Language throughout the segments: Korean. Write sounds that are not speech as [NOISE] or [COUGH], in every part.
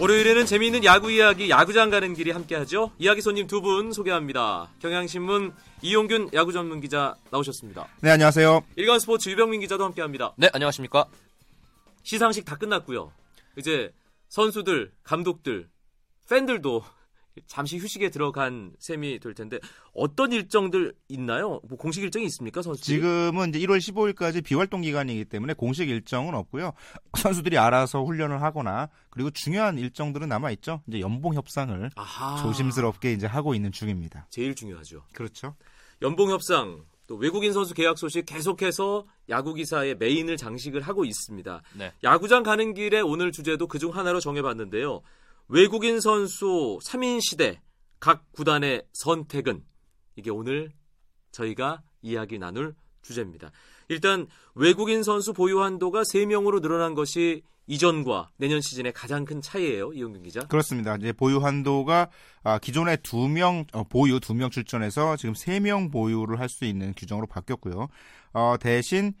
월요일에는 재미있는 야구 이야기 야구장 가는 길이 함께하죠. 이야기 손님 두 분 소개합니다. 경향신문 이용균 야구 전문 기자 나오셨습니다. 네, 안녕하세요. 일간 스포츠 유병민 기자도 함께합니다. 네, 안녕하십니까? 시상식 다 끝났고요. 이제 선수들, 감독들, 팬들도 잠시 휴식에 들어간 셈이 될 텐데 어떤 일정들 있나요? 뭐 공식 일정이 있습니까, 선수들? 지금은 이제 1월 15일까지 비활동 기간이기 때문에 공식 일정은 없고요. 선수들이 알아서 훈련을 하거나 그리고 중요한 일정들은 남아 있죠. 이제 연봉 협상을 아하. 조심스럽게 이제 하고 있는 중입니다. 제일 중요하죠. 그렇죠. 연봉 협상 또 외국인 선수 계약 소식 계속해서 야구 기사의 메인을 장식을 하고 있습니다. 네. 야구장 가는 길에 오늘 주제도 그중 하나로 정해봤는데요. 외국인 선수 3인 시대 각 구단의 선택은 이게 오늘 저희가 이야기 나눌 주제입니다. 일단 외국인 선수 보유 한도가 3명으로 늘어난 것이 이전과 내년 시즌의 가장 큰 차이예요. 이용균 기자. 그렇습니다. 이제 보유 한도가 아, 기존에 두 명 보유 두 명 출전해서 지금 세 명 보유를 할 수 있는 규정으로 바뀌었고요. 어, 대신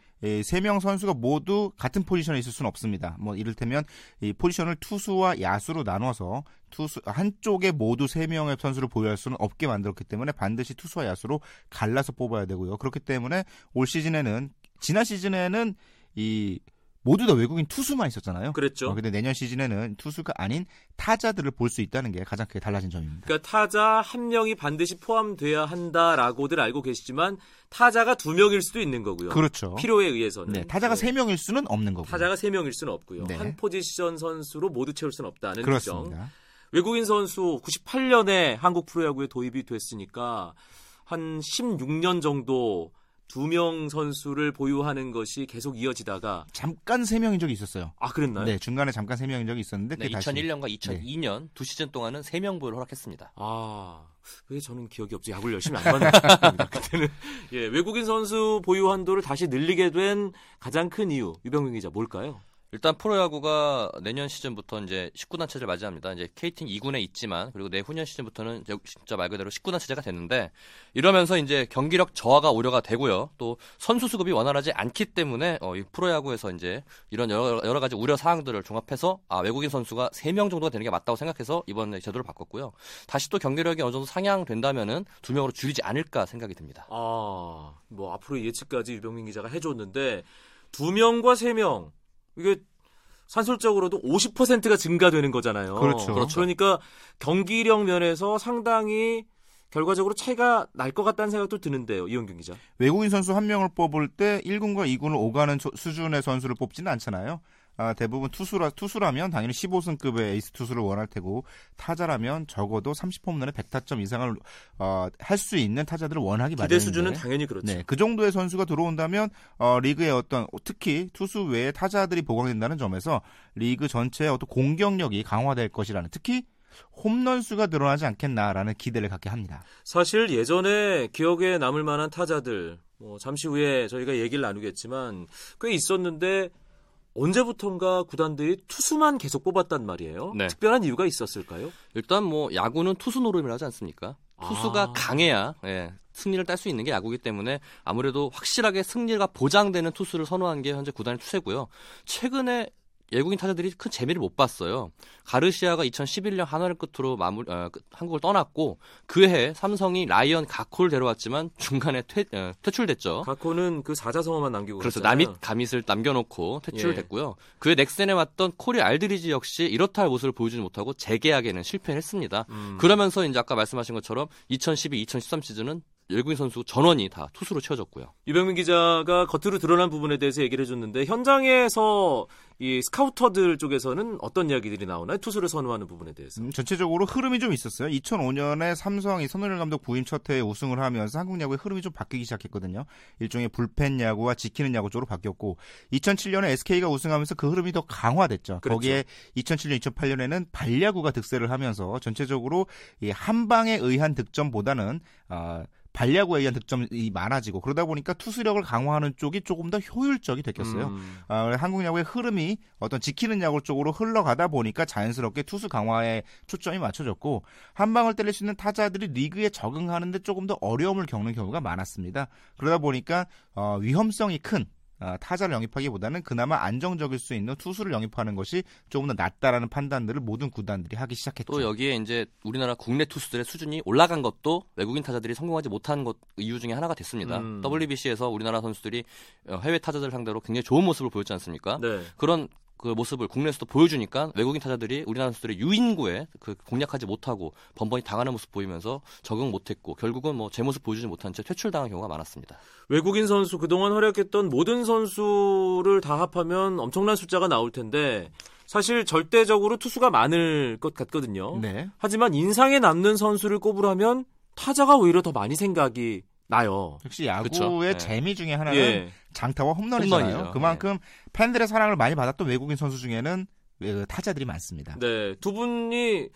세 명 선수가 모두 같은 포지션에 있을 수는 없습니다. 뭐 이를테면 이 포지션을 투수와 야수로 나눠서 투수 한쪽에 모두 세 명의 선수를 보유할 수는 없게 만들었기 때문에 반드시 투수와 야수로 갈라서 뽑아야 되고요. 그렇기 때문에 올 시즌에는 지난 시즌에는 이 모두 다 외국인 투수만 있었잖아요. 그랬죠. 어, 근데 내년 시즌에는 투수가 아닌 타자들을 볼 수 있다는 게 가장 크게 달라진 점입니다. 그러니까 타자 한 명이 반드시 포함돼야 한다라고들 알고 계시지만 타자가 두 명일 수도 있는 거고요. 그렇죠. 필요에 의해서는 네, 타자가 네. 세 명일 수는 없는 거고요. 타자가 세 명일 수는 없고요. 네. 한 포지션 선수로 모두 채울 수는 없다는 규정. 그렇습니다. 외국인 선수 98년에 한국 프로야구에 도입이 됐으니까 한 16년 정도 두 명 선수를 보유하는 것이 계속 이어지다가 잠깐 세 명인 적이 있었어요. 아 그랬나요? 네, 중간에 잠깐 세 명인 적이 있었는데 네, 그게 다시 2001년과 2002년 두 시즌 동안은 3명 보유를 허락했습니다. 아, 왜 저는 기억이 없지? 야구를 열심히 안 봤는데. [LAUGHS] 그때는. 예, 외국인 선수 보유 한도를 다시 늘리게 된 가장 큰 이유, 유병민 기자, 뭘까요? 일단 프로야구가 내년 시즌부터 이제 19단 체제를 맞이합니다. 이제 KT는 2군에 있지만 그리고 내후년 시즌부터는 진짜 말 그대로 19단 체제가 됐는데 이러면서 이제 경기력 저하가 우려가 되고요. 또 선수 수급이 원활하지 않기 때문에 어, 이 프로야구에서 이제 이런 여러, 여러 가지 우려 사항들을 종합해서 아, 외국인 선수가 3명 정도가 되는 게 맞다고 생각해서 이번에 제도를 바꿨고요. 다시 또 경기력이 어느 정도 상향된다면은 두 명으로 줄이지 않을까 생각이 듭니다. 아, 뭐 앞으로 예측까지 유병민 기자가 해줬는데 두 명과 세 명 이게 산술적으로도 50%가 증가되는 거잖아요. 그렇죠. 러니까 경기력 면에서 상당히 결과적으로 차이가 날 것 같다는 생각도 드는데요, 이용균 기자. 외국인 선수 한 명을 뽑을 때 1군과 2군을 오가는 소- 수준의 선수를 뽑지는 않잖아요. 아, 대부분 투수라 투수라면 당연히 15승급의 에이스 투수를 원할 테고 타자라면 적어도 30홈런에 100타점 이상을 어, 할 수 있는 타자들을 원하기 기대 마련인데 수준은 당연히 그렇죠. 네, 그 정도의 선수가 들어온다면 어, 리그의 어떤 특히 투수 외에 타자들이 보강된다는 점에서 리그 전체의 어떤 공격력이 강화될 것이라는 특히 홈런 수가 늘어나지 않겠나라는 기대를 갖게 합니다. 사실 예전에 기억에 남을 만한 타자들, 뭐 잠시 후에 저희가 얘기를 나누겠지만 꽤 있었는데 언제부턴가 구단들이 투수만 계속 뽑았단 말이에요. 네. 특별한 이유가 있었을까요? 일단 뭐 야구는 투수 노름이라 하지 않습니까? 투수가 아. 강해야 예, 승리를 딸 수 있는 게 야구이기 때문에 아무래도 확실하게 승리가 보장되는 투수를 선호한 게 현재 구단의 추세고요. 최근에 외국인 타자들이 큰 재미를 못 봤어요. 가르시아가 2011년 한화를 끝으로 마무리, 어, 끝- 한국을 떠났고 그해 삼성이 라이언 가코를 데려왔지만 중간에 퇴, 어, 퇴출됐죠. 가코는 그 사자성어만 남기고 그래서 그랬잖아요. 남잇 가밋을 남겨놓고 퇴출을 예. 됐고요. 그의 넥센에 왔던 코리 알드리지 역시 이렇다 할 모습을 보여주지 못하고 재계약에는 실패했습니다. 음. 그러면서 이제 아까 말씀하신 것처럼 2012-2013 시즌은 외국인 선수 전원이 다 투수로 채워졌고요. 유병민 기자가 겉으로 드러난 부분에 대해서 얘기를 해줬는데 현장에서 이 스카우터들 쪽에서는 어떤 이야기들이 나오나요? 투수를 선호하는 부분에 대해서. 음, 전체적으로 흐름이 좀 있었어요. 2005년에 삼성이 손흥민 감독 부임 첫 해에 우승을 하면서 한국 야구의 흐름이 좀 바뀌기 시작했거든요. 일종의 불펜 야구와 지키는 야구 쪽으로 바뀌었고 2007년에 SK가 우승하면서 그 흐름이 더 강화됐죠. 그렇죠. 거기에 2007년, 2008년에는 발야구가 득세를 하면서 전체적으로 이 한방에 의한 득점보다는 아, 발야구에 의한 득점이 많아지고 그러다 보니까 투수력을 강화하는 쪽이 조금 더 효율적이 됐겠어요. 음. 아, 한국 야구의 흐름이 어떤 지키는 야구 쪽으로 흘러가다 보니까 자연스럽게 투수 강화에 초점이 맞춰졌고 한 방을 때릴 수 있는 타자들이 리그에 적응하는데 조금 더 어려움을 겪는 경우가 많았습니다. 그러다 보니까 어, 위험성이 큰 아, 타자를 영입하기보다는 그나마 안정적일 수 있는 투수를 영입하는 것이 조금 더 낫다라는 판단들을 모든 구단들이 하기 시작했죠. 또 여기에 이제 우리나라 국내 투수들의 수준이 올라간 것도 외국인 타자들이 성공하지 못한 것 이유 중에 하나가 됐습니다. 음. WBC에서 우리나라 선수들이 어, 해외 타자들 상대로 굉장히 좋은 모습을 보였지 않습니까? 네. 그런 그 모습을 국내에서도 보여주니까 외국인 타자들이 우리나라 선수들의 유인구에 그 공략하지 못하고 번번이 당하는 모습 보이면서 적응 못했고 결국은 뭐 제 모습 보여주지 못한 채 퇴출당한 경우가 많았습니다. 외국인 선수 그동안 활약했던 모든 선수를 다 합하면 엄청난 숫자가 나올 텐데 사실 절대적으로 투수가 많을 것 같거든요. 네. 하지만 인상에 남는 선수를 꼽으라면 타자가 오히려 더 많이 생각이 나요. 역시 야구의 그쵸. 네. 재미 중에 하나는 예. 장타와 홈런이잖아요. 홈런이죠. 그만큼 팬들의 사랑을 많이 받았던 외국인 선수 중에는 그 타자들이 많습니다. 네. 두 분이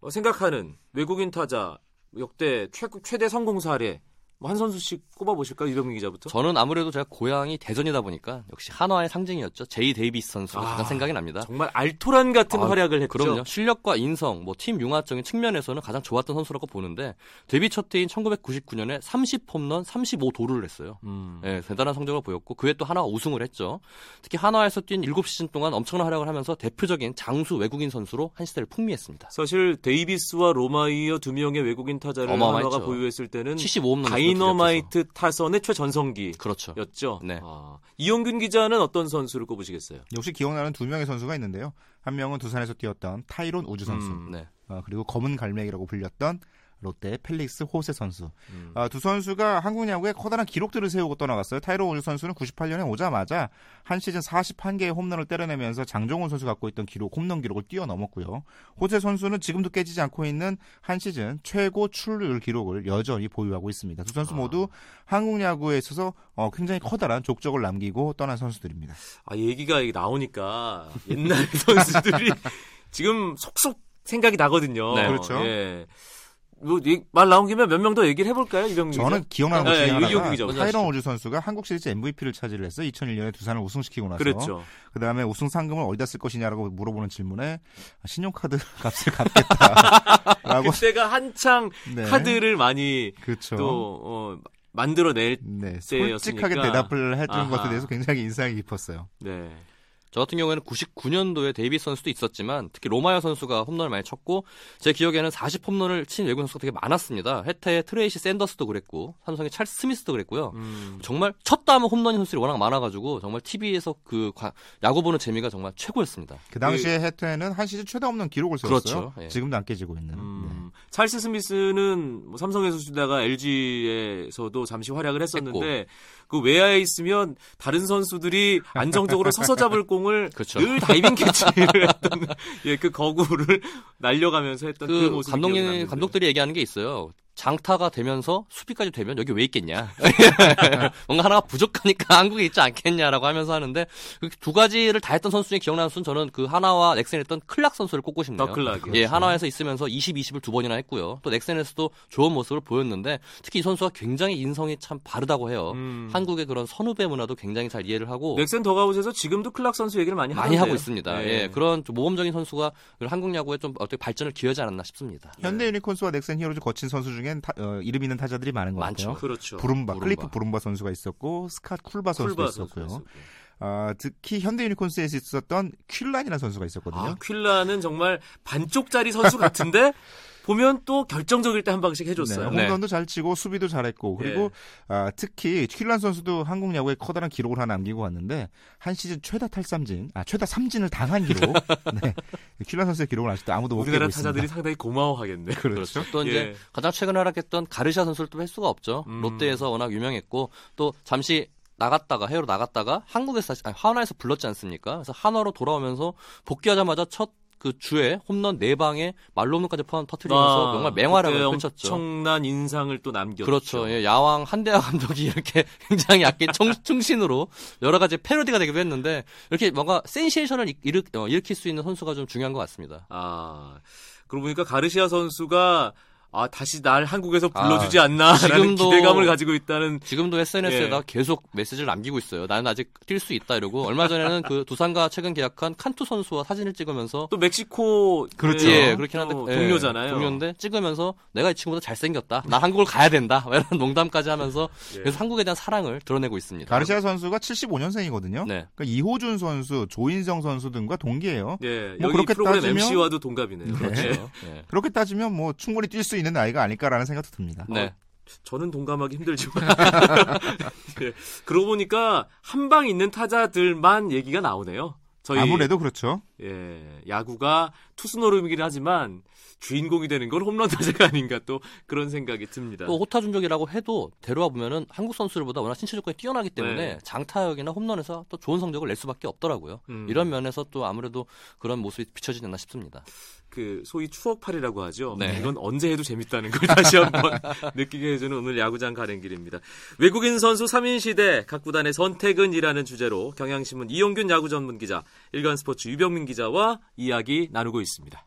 어, 생각하는 외국인 타자 역대 최, 최대 성공 사례 뭐 한 선수씩 꼽아보실까요? 이병민 기자부터. 저는 아무래도 제가 고향이 대전이다 보니까 역시 한화의 상징이었죠. 제이 데이비스 선수가 아, 가장 생각이 납니다. 정말 알토란 같은 아, 활약을 했죠. 그럼요. 실력과 인성, 뭐 팀 융화적인 측면에서는 가장 좋았던 선수라고 보는데 데뷔 첫 해인 1999년에 30홈런 35도루를 했어요. 음. 예, 대단한 성적을 보였고 그해 또 한화가 우승을 했죠. 특히 한화에서 뛴 7시즌 동안 엄청난 활약을 하면서 대표적인 장수 외국인 선수로 한 시대를 풍미했습니다. 사실 데이비스와 로마이어 두 명의 외국인 타자를. 한화가 보유했을 때는 75홈런 다이너마이트 타선의 최전성기였죠. 그렇죠. 네. 아, 이용균 기자는 어떤 선수를 꼽으시겠어요? 역시 기억나는 두 명의 선수가 있는데요. 한 명은 두산에서 뛰었던 타이론 우즈 선수, 음, 네. 어, 그리고 검은 갈매기라고 불렸던 롯데 펠릭스 호세 선수. 음. 아, 두 선수가 한국 야구에 커다란 기록들을 세우고 떠나갔어요. 타이로 우주 선수는 98년에 오자마자 한 시즌 41개의 홈런을 때려내면서 장종훈 선수 갖고 있던 기록, 홈런 기록을 뛰어넘었고요. 호세 선수는 지금도 깨지지 않고 있는 한 시즌 최고 출루율 기록을 여전히 보유하고 있습니다. 두 선수 아. 모두 한국 야구에 있어서 어, 굉장히 커다란 족적을 남기고 떠난 선수들입니다. 아, 얘기가 나오니까 옛날 [LAUGHS] 선수들이 [LAUGHS] 지금 속속 생각이 나거든요. 네. 그렇죠. 예. 뭐, 이- 말 나온 김에 몇 명 더 얘기를 해볼까요? 이병민 기자? 저는 기억나는 것 네, 중에 이기용 하나가 타이런. 우주 선수가 한국 시리즈 MVP를 차지를 했어요. 2001년에 두산을 우승시키고 나서. 그랬죠. 그 다음에 우승 상금을 어디다 쓸 것이냐라고 물어보는 질문에 신용카드 [LAUGHS] 값을 갚겠다라고. 그때가 한창 네. 카드를 많이 그렇죠. 또 어, 만들어낼 네, 때였으니까. 솔직하게 대답을 해주는 아하. 것에 대해서 굉장히 인상이 깊었어요. 네. 저 같은 경우에는 99년도에 데이비스 선수도 있었지만 특히 로마이어 선수가 홈런을 많이 쳤고 제 기억에는 40 홈런을 친 외국 선수가 되게 많았습니다. 해태의 트레이시 샌더스도 그랬고 삼성의 찰스 스미스도 그랬고요. 음. 정말 쳤다 하면 홈런인 선수들이 워낙 많아가지고 정말 TV에서 그 과- 야구 보는 재미가 정말 최고였습니다. 그 당시에 해태는 한 시즌 최다 홈런 기록을 세웠어요. 그렇죠. 예. 지금도 안 깨지고 있는. 음, 찰스 스미스는 뭐 삼성에서 쓰다가 LG에서도 잠시 활약을 했었는데 그 외야에 있으면 다른 선수들이 안정적으로 서서 잡을 [LAUGHS] 공을 그렇죠. 늘 다이빙 캐치를 했던 예, 그 거구를 [LAUGHS] 날려가면서 했던 그, 그 모습이 감독님. 감독들이 얘기하는 게 있어요. 장타가 되면서 수비까지 되면 여기 왜 있겠냐. [LAUGHS] 뭔가 하나가 부족하니까 [LAUGHS] 한국에 있지 않겠냐라고 하면서 하는데 그 두 가지를 다 했던 선수 중에 기억나는 선수는 저는 그 한화와 넥센에 했던 클락 선수를 꼽고 싶네요. 덕 클락이요. 예, 한화에서 있으면서 20, 20을 두 번이나 했고요. 또 넥센에서도 좋은 모습을 보였는데 특히 이 선수가 굉장히 인성이 참 바르다고 해요. 음. 한국의 그런 선후배 문화도 굉장히 잘 이해를 하고 넥센 더그아웃에서 지금도 클락 선수 얘기를 많이 많이. 하고 있습니다. 네. 예, 그런 좀 모범적인 선수가 한국 야구에 좀 어떻게 발전을 기여하지 않았나 싶습니다. 현대 유니콘스와 넥센 히어로즈 거친 선수 중엔 타- 어, 이름 있는 타자들이 많은 것 많죠. 같아요. 그렇죠. 부rum바, 부rum바. 클리프 브룸바 선수가 있었고 스캇 쿨바 선수도 쿨바 있었고요. 선수가 아, 특히 현대 유니콘스에서 있었던 퀸란이라는 선수가 있었거든요. 아, 퀸란은 정말 반쪽짜리 선수 같은데 [LAUGHS] 보면 또 결정적일 때 한 방씩 해줬어요. 네, 홈런도 잘 치고 수비도 잘했고 그리고 예. 아, 특히 퀸란 선수도 한국 야구에 커다란 기록을 하나 남기고 왔는데 한 시즌 최다 탈삼진, 아 최다 삼진을 당한 기록. [LAUGHS] 네, 퀼란 선수의 기록을 아직도 아무도 못 우리나라 있습니다. 타자들이 상당히 고마워하겠네. [LAUGHS] 그렇죠. 또 이제 예. 가장 최근에 활약했던 가르시아 선수를 또할 수가 없죠. 음. 롯데에서 워낙 유명했고 또 잠시 나갔다가 해외로 나갔다가 한국에서 다시 아니, 한화에서 불렀지 않습니까? 그래서 한화로 돌아오면서 복귀하자마자 첫 그 주에 홈런 4방에 말로홈런까지 터트리면서 정말 맹활약을 펼쳤죠. 엄청난 인상을 또 남겼죠. 그렇죠. 예, 야왕 한대하 감독이 [LAUGHS] 이렇게 굉장히 청, 충신으로 여러 가지 패러디가 되기도 했는데 이렇게 뭔가 센세이션을 일- 일으, 어, 일으킬 수 있는 선수가 좀 중요한 것 같습니다. 아, 그러고 보니까 가르시아 선수가 아 다시 날 한국에서 불러주지 않나라는 지금도- 기대감을 가지고 있다는 지금도 SNS에다 예. 계속 메시지를 남기고 있어요. 나는 아직 뛸 수 있다 이러고 얼마 전에는 그 두산과 최근 계약한 칸투 선수와 사진을 찍으면서 또 멕시코 그렇죠. 예, 그렇긴 한데 또 예, 동료잖아요. 동료인데 찍으면서 내가 이 친구보다 잘생겼다. 나 한국을 가야 된다. 이런 농담까지 하면서 예. 그래서 한국에 대한 사랑을 드러내고 있습니다. 가르시아 선수가 75년생이거든요. 네. 그러니까 이호준 선수, 조인성 선수 등과 동기예요. 예, 뭐 여기 그렇게 프로그램 따지면- MC와도 동갑이네요. 그렇죠. 예. 예. 그렇게 따지면 뭐 충분히 뛸 수 있는 나이가 아닐까라는 생각도 듭니다. 네. 저는 동감하기 힘들지만 [LAUGHS] 예. 그러고 보니까 한 방 있는 타자들만 얘기가 나오네요. 저희 아무래도 그렇죠. 예, 야구가 투수 노름이긴 하지만 주인공이 되는 건 홈런 타자가 아닌가 또 그런 생각이 듭니다. 또 호타 준족이라고 해도 데려와 보면은 한국 선수들보다 워낙 신체 조건이 뛰어나기 때문에 네. 장타역이나 홈런에서 또 좋은 성적을 낼 수밖에 없더라고요. 음. 이런 면에서 또 아무래도 그런 모습이 비춰지지 않나 싶습니다. 그 소위 추억팔이라고 하죠. 네. 이건 언제 해도 재밌다는 걸 다시 한번 [LAUGHS] 느끼게 해주는 오늘 야구장 가는 길입니다. 외국인 선수 3인 시대 각 구단의 선택은이라는 주제로 경향신문 이용균 야구 전문 기자, 일간스포츠 유병민 기자와 이야기 나누고 있습니다.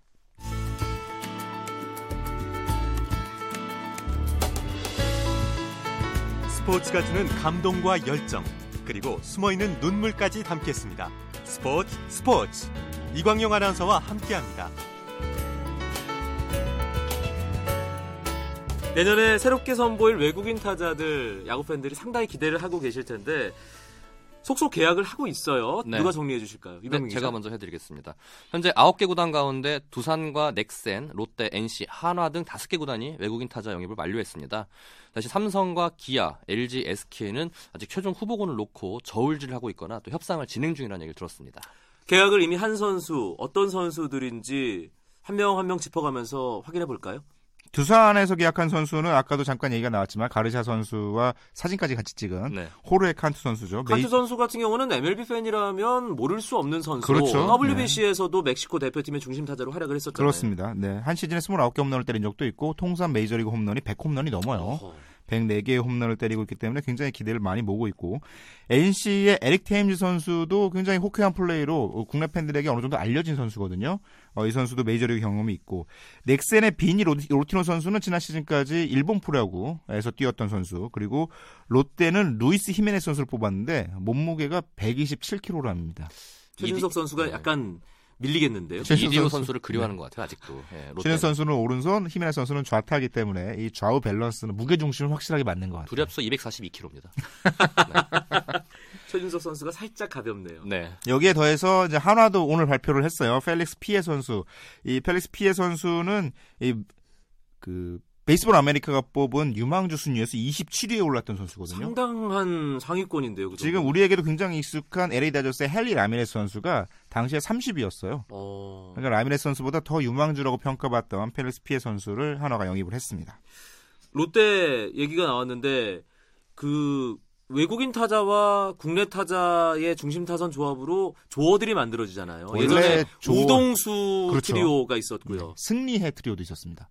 스포츠가 주는 감동과 열정 그리고 숨어있는 눈물까지 담겠습니다. 스포츠 스포츠 이광용 아나운서와 함께합니다. 내년에 새롭게 선보일 외국인 타자들 야구 팬들이 상당히 기대를 하고 계실 텐데 속속 계약을 하고 있어요. 네. 누가 정리해 주실까요? 네, 제가. 먼저 해드리겠습니다. 현재 9개 구단 가운데 두산과 넥센, 롯데, NC, 한화 등 5개 구단이 외국인 타자 영입을 만료했습니다. 다시 삼성과 기아, LG, SK는 아직 최종 후보군을 놓고 저울질을 하고 있거나 또 협상을 진행 중이라는 얘기를 들었습니다. 계약을 이미 한 선수 어떤 선수들인지 한 명 한명 짚어가면서 확인해 볼까요? 두산에서 계약한 선수는 아까도 잠깐 얘기가 나왔지만 가르샤 선수와 사진까지 같이 찍은 네. 호르의 칸트 선수죠. 카트 메이- 선수 같은 경우는 MLB 팬이라면 모를 수 없는 선수. 그렇죠. WBC에서도 멕시코 대표팀의 중심 타자로 활약을 했었잖아요. 그렇습니다. 네. 한 시즌에 29개 홈런을 때린 적도 있고 통산 메이저리그 홈런이 100홈런이 넘어요. 어허. 104개의 홈런을 때리고 있기 때문에 굉장히 기대를 많이 모으고 있고 NC의 에릭 테임즈 선수도 굉장히 호쾌한 플레이로 국내 팬들에게 어느 정도 알려진 선수거든요. 어, 이 선수도 메이저리그 경험이 있고 넥센의 비니 로티노 선수는 지난 시즌까지 일본 프로야구에서 뛰었던 선수 그리고 롯데는 루이스 히메네스 선수를 뽑았는데 몸무게가 127kg입니다. 최준석 선수가 네. 약간 밀리겠는데요. 이대호 선수. 선수를 그리워하는 것 같아요, 아직도. 예. 신현 선수는 오른손, 히메네스 선수는 좌타이기 때문에 이 좌우 밸런스는 무게 중심을 확실하게 맞는 것 같아요. 둘이 합쳐 242kg입니다. 최준석 선수가 살짝 가볍네요. 네. 여기에 더해서 이제 한화도 오늘 발표를 했어요. 펠릭스 피에 선수. 이 펠릭스 피에 선수는 이 그 베이스볼 아메리카가 뽑은 유망주 순위에서 27위에 올랐던 선수거든요. 상당한 상위권인데요. 그 지금. 우리에게도 굉장히 익숙한 LA 다저스의 핸리 라미레스 선수가 당시에 30위였어요. 어... 그러니까 라미레스 선수보다 더 유망주라고 평가받던 펠릭스 피에 선수를 한화가 영입을 했습니다. 롯데 얘기가 나왔는데 그 외국인 타자와 국내 타자의 중심 타선 조합으로 조어들이 만들어지잖아요. 예전에 조어- 우동수 그렇죠. 트리오가 있었고요. 네, 승리해 트리오도 있었습니다.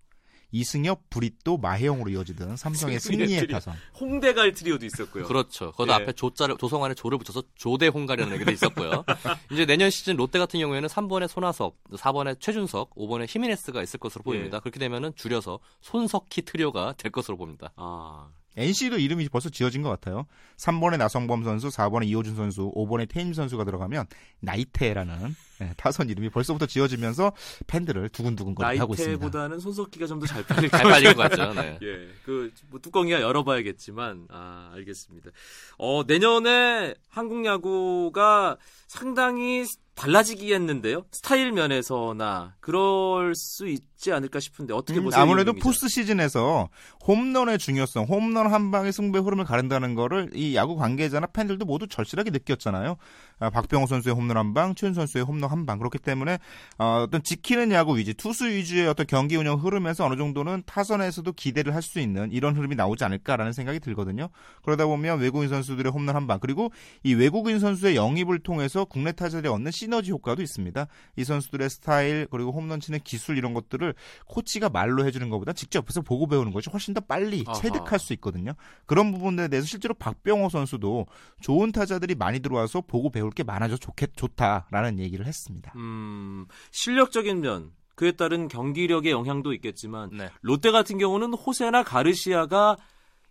이승엽, 브리또, 마해영으로 이어지던 삼성의 트리오. 타선. 홍대갈 트리오도 있었고요. 그렇죠. 거기 예. 앞에 조자를 조성환의 조를 붙여서 조대홍갈이라는 얘기도 있었고요. [LAUGHS] 이제 내년 시즌 롯데 같은 경우에는 3번에 손아섭, 4번에 최준석, 5번에 히메네스가 있을 것으로 보입니다. 예. 그렇게 되면은 줄여서 손석희 트리오가 될 것으로 봅니다. 아, NC도 이름이 벌써 지어진 것 같아요. 3번에 나성범 선수, 4번에 이호준 선수, 5번에 테임즈 선수가 들어가면 나이테라는 예, 타선 이름이 벌써부터 지어지면서 팬들을 두근두근 거리게 하고 있습니다. 나이테보다는 손석기가 좀 더 잘 팔릴 잘것 빨린 것 같죠. 네. [LAUGHS] 예, 그, 뭐 뚜껑이야 열어봐야겠지만, 아, 알겠습니다. 어, 내년에 한국 야구가 상당히 달라지겠는데요? 스타일 면에서나, 그럴 수 있지 않을까 싶은데, 어떻게 음, 보세요? 아무래도? 포스트 시즌에서 홈런의 중요성, 홈런 한 방의 승부의 흐름을 가른다는 거를 이 야구 관계자나 팬들도 모두 절실하게 느꼈잖아요. 아, 박병호 선수의 홈런 한 방, 최윤 선수의 홈런 한 방. 그렇기 때문에 어, 어떤 지키는 야구 위주, 투수 위주의 어떤 경기 운영 흐름에서 어느 정도는 타선에서도 기대를 할 수 있는 이런 흐름이 나오지 않을까라는 생각이 들거든요. 그러다 보면 외국인 선수들의 홈런 한 방, 그리고 이 외국인 선수의 영입을 통해서 국내 타자들이 얻는 시너지 효과도 있습니다. 이 선수들의 스타일 그리고 홈런 치는 기술 이런 것들을 코치가 말로 해주는 것보다 직접 옆에서 보고 배우는 것이 훨씬 더 빨리 아하. 체득할 수 있거든요. 그런 부분에 대해서 실제로 박병호 선수도 좋은 타자들이 많이 들어와서 보고 배울 게 많아져 좋겠 좋다라는 얘기를 했 습니다. 음, 실력적인 면, 그에 따른 경기력의 영향도 있겠지만 네. 롯데 같은 경우는 호세나 가르시아가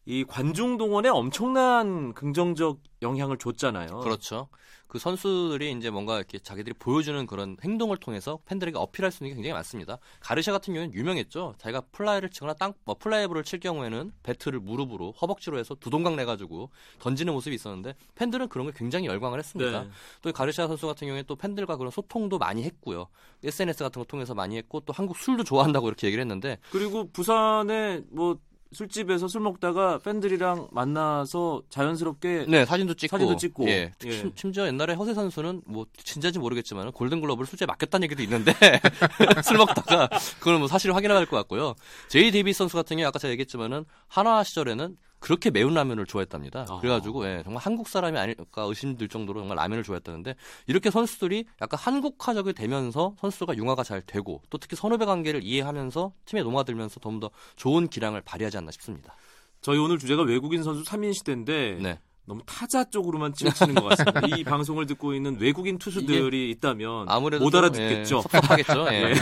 이 관중 동원에 엄청난 긍정적 영향을 줬잖아요. 그렇죠. 그 선수들이 이제 뭔가 이렇게 자기들이 보여주는 그런 행동을 통해서 팬들에게 어필할 수 있는 게 굉장히 많습니다. 가르시아 같은 경우는 유명했죠. 자기가 플라이를 치거나 땅, 뭐 플라이볼을 칠 경우에는 배트를 무릎으로 허벅지로 해서 두 동강 내가지고 던지는 모습이 있었는데 팬들은 그런 걸 굉장히 열광을 했습니다. 네. 또이 가르샤 선수 같은 경우에 또 팬들과 그런 소통도 많이 했고요. SNS 같은 거 통해서 많이 했고 또 한국 술도 좋아한다고 이렇게 얘기를 했는데 그리고 부산에 뭐 술집에서 술 먹다가 팬들이랑 만나서 자연스럽게 네 사진도 찍고 사진도 찍고. 예, 예. 심- 심지어 옛날에 허세 선수는 뭐 진짜인지 모르겠지만 골든글러브를 술집에 맡겼다는 얘기도 있는데 [LAUGHS] 술 먹다가 그걸 뭐 사실 확인해야 할것 같고요. 제이 데이비스 선수 같은 경우 아까 제가 얘기했지만은 한화 시절에는 그렇게 매운 라면을 좋아했답니다. 아. 그래가지고 예, 정말 한국 사람이 아닐까 의심들 정도로 정말 라면을 좋아했다는데 이렇게 선수들이 약간 한국화적이 되면서 선수가 융화가 잘 되고 또 특히 선후배 관계를 이해하면서 팀에 녹아들면서 좀더 좋은 기량을 발휘하지 않나 싶습니다. 저희 오늘 주제가 외국인 선수 3인 시대인데 네. 너무 타자 쪽으로만 치우치는 것 같습니다. 이 [LAUGHS] 방송을 듣고 있는 외국인 투수들이 있다면 아무래도 못 좀, 알아듣겠죠. 예, 섭섭하겠죠. [LAUGHS] 예. 예.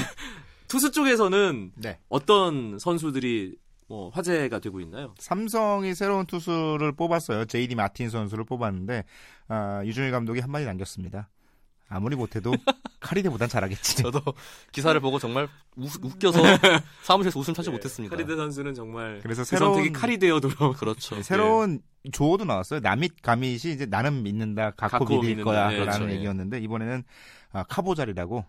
투수 쪽에서는 네. 어떤 선수들이 뭐 화제가 되고 있나요? 삼성이 새로운 투수를 뽑았어요. 제이디 마틴 선수를 뽑았는데 아, 유준일 감독이 한 마디 남겼습니다. 아무리 못해도 [LAUGHS] 카리데보단 잘하겠지. 저도 기사를 보고 정말 우- 웃겨서 [LAUGHS] 사무실에서 웃음 참지 못했습니다. 카리데 선수는 정말 그래서 그 새로운 선택이 카리데어 돌아오. 그렇죠. 네, 새로운 조어도 나왔어요. 나밋 가밋이 이제 나는 믿는다, 갖고 갖고 믿을 믿는다. 거야라는 네, 그렇죠. 얘기였는데 이번에는 아, 카보잘이라고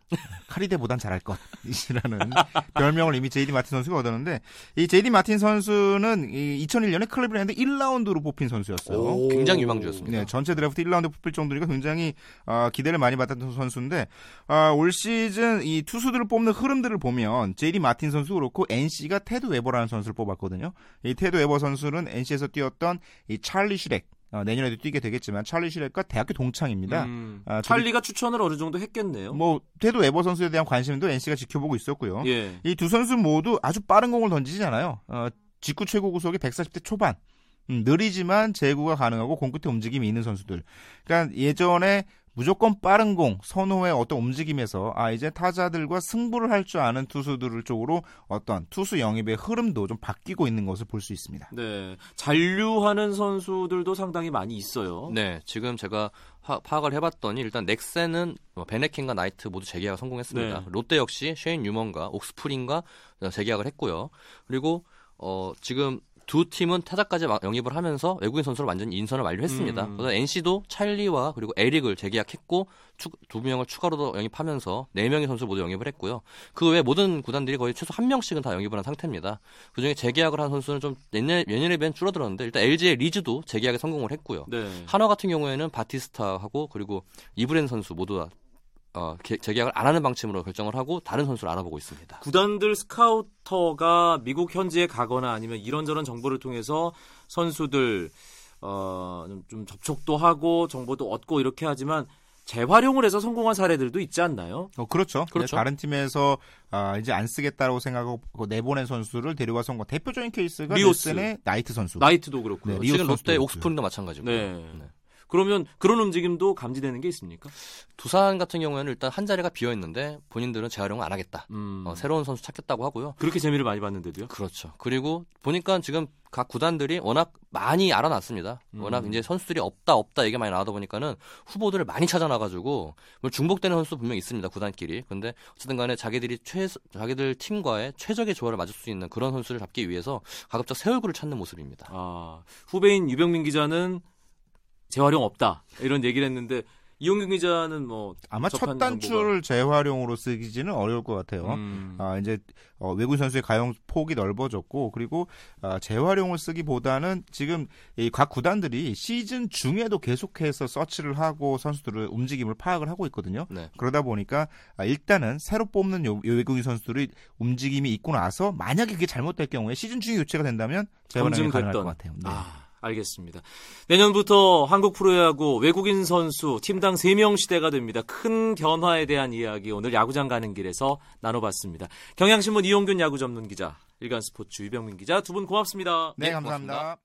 카리다드보단 잘할 것이라는 [LAUGHS] 별명을 이미 제이디 마틴 선수가 얻었는데 이 제이디 마틴 선수는 이 2001년에 클리브랜드 1라운드로 뽑힌 선수였어요. 오. 굉장히 유망주였습니다. 네, 전체 드래프트 1라운드 뽑힐 정도니까 굉장히 아, 기대를 많이 받았던 선수인데 아, 올 시즌 이 투수들을 뽑는 흐름들을 보면 제이디 마틴 선수 그렇고 NC가 테드 웨버라는 선수를 뽑았거든요. 이 테드 웨버 선수는 NC에서 뛰었던 이 찰리 쉬렉 어, 내년에도 뛰게 되겠지만 찰리 슈렉과 대학교 동창입니다. 음, 아, 둘이- 찰리가 추천을 어느 정도 했겠네요. 뭐 테드 웨버 선수에 대한 관심도 NC가 지켜보고 있었고요. 예. 이두 선수 모두 아주 빠른 공을 던지잖아요. 어, 직구 최고 구속이 140대 초반. 음, 느리지만 제구가 가능하고 공 끝에 움직임이 있는 선수들. 그러니까 예전에 무조건 빠른 공, 선호의 어떤 움직임에서 아 이제 타자들과 승부를 할 줄 아는 투수들 쪽으로 어떤 투수 영입의 흐름도 좀 바뀌고 있는 것을 볼 수 있습니다. 네. 잔류하는 선수들도 상당히 많이 있어요. 네, 지금 제가 파, 파악을 해봤더니 일단 넥센은 뭐 베네킨과 나이트 모두 재계약 성공했습니다. 네. 롯데 역시 쉐인 유먼과 옥스프링과 재계약을 했고요. 그리고 어, 지금 두 팀은 타자까지 막 영입을 하면서 외국인 선수를 완전히 인선을 완료했습니다. 음. 그래서 NC도 찰리와 그리고 에릭을 재계약했고 추- 두 명을 추가로 더 영입하면서 네 명의 선수를 모두 영입을 했고요. 그 외 모든 구단들이 거의 최소 한 명씩은 다 영입을 한 상태입니다. 그중에 재계약을 한 선수는 좀 예년, 예년에 비해 줄어들었는데 일단 LG의 리즈도 재계약에 성공을 했고요. 네. 한화 같은 경우에는 바티스타하고 그리고 이브렌 선수 모두 다 어, 개- 재계약을 안 하는 방침으로 결정을 하고 다른 선수를 알아보고 있습니다. 구단들 스카우터가 미국 현지에 가거나 아니면 이런저런 정보를 통해서 선수들 어, 좀- 좀 접촉도 하고 정보도 얻고 이렇게 하지만 재활용을 해서 성공한 사례들도 있지 않나요? 어, 그렇죠. 그렇죠. 네, 다른 팀에서 아, 이제 안 쓰겠다고 생각하고 내보낸 선수를 데려와서 온 거. 대표적인 케이스가 리오스. 넥센의 나이트 선수. 나이트도 그렇고요. 네, 리오 지금 롯데. 옥스프링도 마찬가지고. 네. 그러면 그런 움직임도 감지되는 게 있습니까? 두산 같은 경우에는 일단 한 자리가 비어 있는데 본인들은 재활용을 안 하겠다. 음, 어, 새로운 선수 찾겠다고 하고요. 그렇게 재미를 많이 봤는데도요. 그렇죠. 그리고 보니까 지금 각 구단들이 워낙 많이 알아놨습니다. 워낙 음. 이제 선수들이 없다 없다 얘기 많이 나오다 보니까는 후보들을 많이 찾아놔가지고 뭐 중복되는 선수 분명 히 있습니다 구단끼리. 근데 어쨌든 간에 자기들이 최 자기들 팀과의 최적의 조화를 맞을 수 있는 그런 선수를 잡기 위해서 가급적 새 얼굴을 찾는 모습입니다. 아, 후배인 유병민 기자는 재활용 없다 이런 얘기를 했는데 이용균 기자는 뭐 아마 첫 단추를 재활용으로 쓰기지는 어려울 것 같아요. 음, 아, 이제 어, 외국인 선수의 가용 폭이 넓어졌고 그리고 아, 재활용을 쓰기보다는 지금 이 각 구단들이 시즌 중에도 계속해서 서치를 하고 선수들의 움직임을 파악을 하고 있거든요. 네. 그러다 보니까 아, 일단은 새로 뽑는 요, 요 외국인 선수들의 움직임이 있고 나서 만약에 그게 잘못될 경우에 시즌 중에 교체가 된다면 재활용이 가능할 것. 같아요. 네. 아, 알겠습니다. 내년부터 한국 프로야구 외국인 선수 팀당 3명 시대가 됩니다. 큰 변화에 대한 이야기 오늘 야구장 가는 길에서 나눠봤습니다. 경향신문 이용균 야구 전문 기자, 일간스포츠 유병민 기자 두 분 고맙습니다. 네, 네, 감사합니다. 고맙습니다.